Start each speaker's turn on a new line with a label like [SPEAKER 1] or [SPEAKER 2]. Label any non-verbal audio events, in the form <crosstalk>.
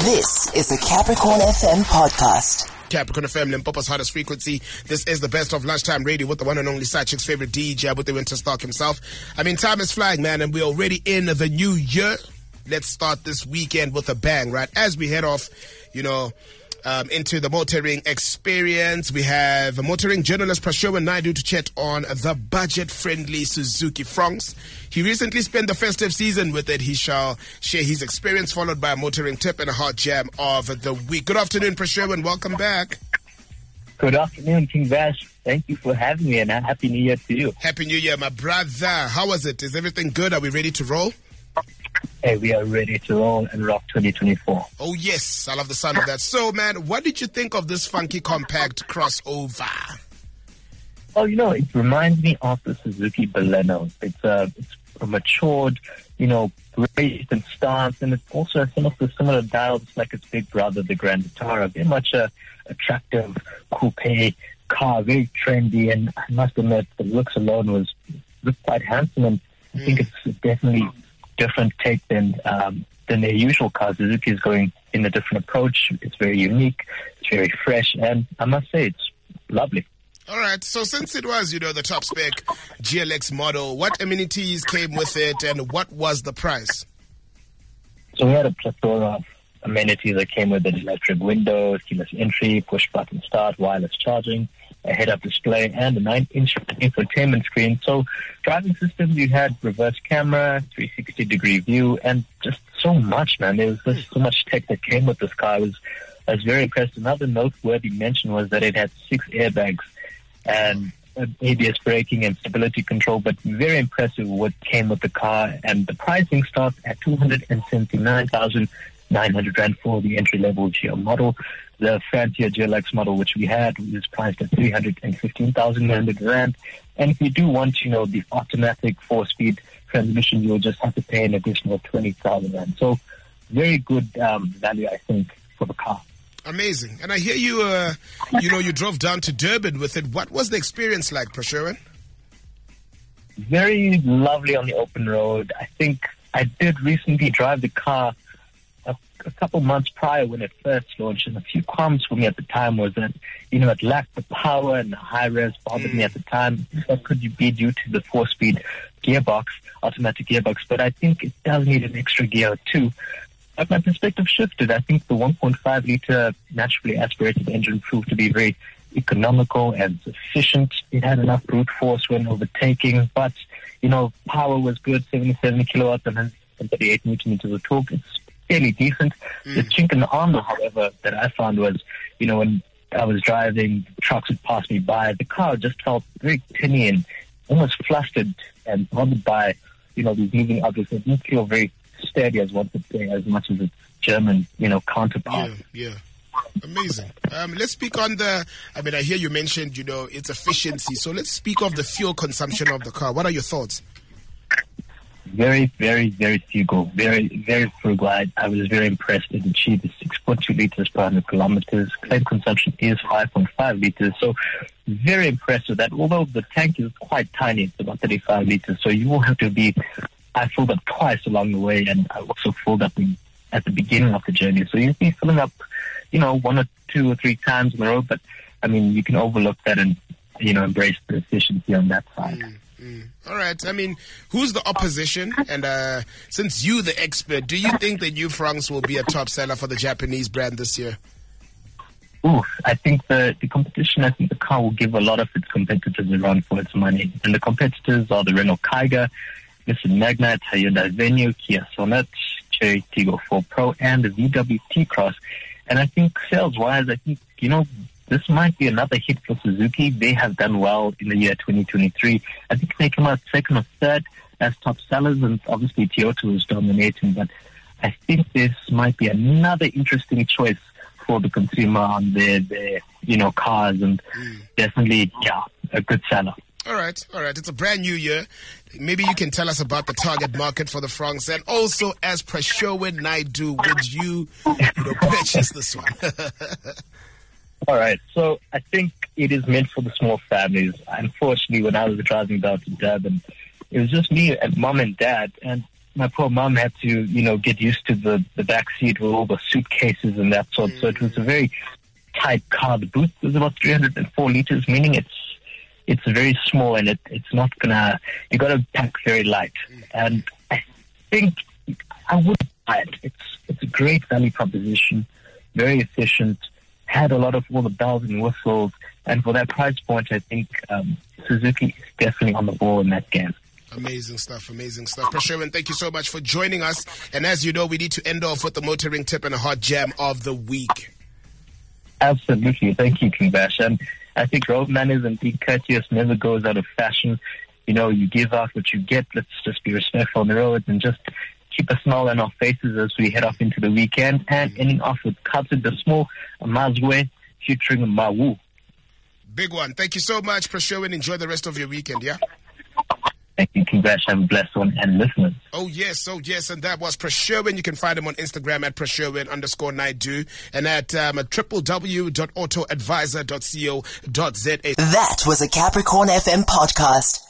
[SPEAKER 1] This is the Capricorn FM podcast.
[SPEAKER 2] Capricorn FM, Limpopo's hottest frequency. This is the best of lunchtime radio with the one and only Sachik's favorite DJ, with the winter stock himself. I mean, time is flying, man, and we're already in the new year. Let's start this weekend with a bang, right? As we head off, you know, um, into the motoring experience. We have motoring journalist Prashirwin Naidu to chat on the budget-friendly Suzuki Fronx. He recently spent the festive season with it. He shall share his experience, followed by a motoring tip and a hot jam of the week. Good afternoon, Prashirwin. Welcome back.
[SPEAKER 3] Good afternoon, King Bash. Thank you for having me, and a happy New Year to you.
[SPEAKER 2] Happy New Year, my brother. How was it? Is everything good? Are we ready to roll?
[SPEAKER 3] Hey, we are ready to roll and rock 2024.
[SPEAKER 2] Oh, yes. I love the sound of that. So, man, what did you think of this funky compact crossover?
[SPEAKER 3] Oh, you know, it reminds me of the Suzuki Baleno. It's a, it's a matured, you know, raised and stance, and it's also some of the similar dials like its big brother, the Grand Vitara. Very much a attractive coupe car, very trendy, and I must admit, the looks alone was looked quite handsome, and I think
[SPEAKER 2] Mm.
[SPEAKER 3] it's definitely different take than um, than their usual cars. Suzuki is going in a different approach. It's very unique. It's very fresh, and I must say, it's lovely.
[SPEAKER 2] All right. So, since it was, you know, the top spec GLX model, what amenities came with it and what was the price?
[SPEAKER 3] So we had a plethora of amenities that came with it: electric windows, keyless entry, push button start, wireless charging, a head-up display, and a nine-inch infotainment screen. So driving systems, you had reverse camera, 360-degree view, and just so much, man. There was just so much tech that came with this car. I was, I was very impressed. Another noteworthy mention was that it had six airbags and ABS braking and stability control, but very impressive what came with the car. And the pricing starts at 279,900 Rand for the entry level GL model. The fancier GLX model, which we had, was priced at 315,900 Rand. And if you do want, you know, the automatic four speed transmission, you'll just have to pay an additional 20,000 Rand. So very good um, value, I think, for the car.
[SPEAKER 2] Amazing. And I hear you, uh, you know, you drove down to Durban with it. What was the experience like, Prashirwin?
[SPEAKER 3] very lovely on the open road. I think I did recently drive the car a, couple months prior when it first launched, and a few qualms for me at the time was that you know it lacked the power and the high res bothered me at the time. That could be due to the four speed gearbox, automatic gearbox, but I think it does need an extra gear too. But my perspective shifted. I think the 1.5 liter naturally aspirated engine proved to be very economical and sufficient. It had enough brute force when overtaking, but you know, power was good, 77 kilowatts and 138 newton meters of torque. It's fairly decent. The chink in the armor, however, that I found was, you know, when I was driving, trucks would pass me by, the car just felt very tinny and almost flustered and bothered by, you know, these moving objects. It didn't feel very steady as one could say, as much as its German, you know, counterpart.
[SPEAKER 2] Yeah, yeah. Amazing. Um, let's speak on the. I mean, I hear you mentioned, you know, its efficiency. So let's speak of the fuel consumption of the car. What are your thoughts?
[SPEAKER 3] Very, very, very frugal, very, very frugal. I, I was very impressed. It achieved 6.2 liters per 100 kilometers. Claim consumption is 5.5 liters. So very impressed with that. Although the tank is quite tiny, it's about 35 liters. So you will have to be, I filled up twice along the way and I also filled up in, at the beginning of the journey. So you'll be filling up, you know, one or two or three times in a row. But I mean, you can overlook that and, you know, embrace the efficiency on that side. Hmm.
[SPEAKER 2] All right. I mean, who's the opposition? And uh, since you the expert, do you think the new Fronx will be a top seller for the Japanese brand this year?
[SPEAKER 3] Ooh, I think the, the competition, I think the car will give a lot of its competitors a run for its money. And the competitors are the Renault Kiger, Nissan Magnite, Hyundai Venue, Kia Sonet, Chery Tiggo 4 Pro, and the VW T-Cross. And I think sales-wise, I think, you know, this might be another hit for Suzuki. They have done well in the year 2023. I think they come out second or third as top sellers, and obviously Toyota was dominating. But I think this might be another interesting choice for the consumer on their, their you know, cars, and hmm. definitely, yeah, a good seller.
[SPEAKER 2] All right, all right. It's a brand new year. Maybe you can tell us about the target market for the Fronx, and also as Prashirwin Naidu, would you, you know, purchase this one? <laughs>
[SPEAKER 3] All right. So I think it is meant for the small families. Unfortunately, when I was driving down to Durban, it was just me and mom and dad. And my poor mom had to, you know, get used to the, the back seat with all the suitcases and that sort. So it was a very tight car. The boot was about 304 liters, meaning it's it's very small and it, it's not gonna. You got to pack very light. And I think I would buy it. It's it's a great value proposition, very efficient. Had a lot of all the bells and whistles, and for that price point, I think um, Suzuki is definitely on the ball in that game.
[SPEAKER 2] Amazing stuff, amazing stuff. Prashirwin, thank you so much for joining us. And as you know, we need to end off with the motoring tip and a hot jam of the week.
[SPEAKER 3] Absolutely. Thank you, King Bash. And I think road manners and being courteous never goes out of fashion. You know, you give out what you get. Let's just be respectful on the roads and just keep a smile on our faces as we head off into the weekend. And ending off with Kabza De Small, Mazwe, featuring Mawu.
[SPEAKER 2] Big one. Thank you so much, Prashirwin. Enjoy the rest of your weekend, yeah?
[SPEAKER 3] Thank you. Congrats. Have a blessed one and listeners.
[SPEAKER 2] Oh, yes. Oh, yes. And that was Prashirwin. You can find him on Instagram at Prashirwin underscore Naidu and at um, www.autoadvisor.co.za.
[SPEAKER 1] That was a Capricorn FM podcast.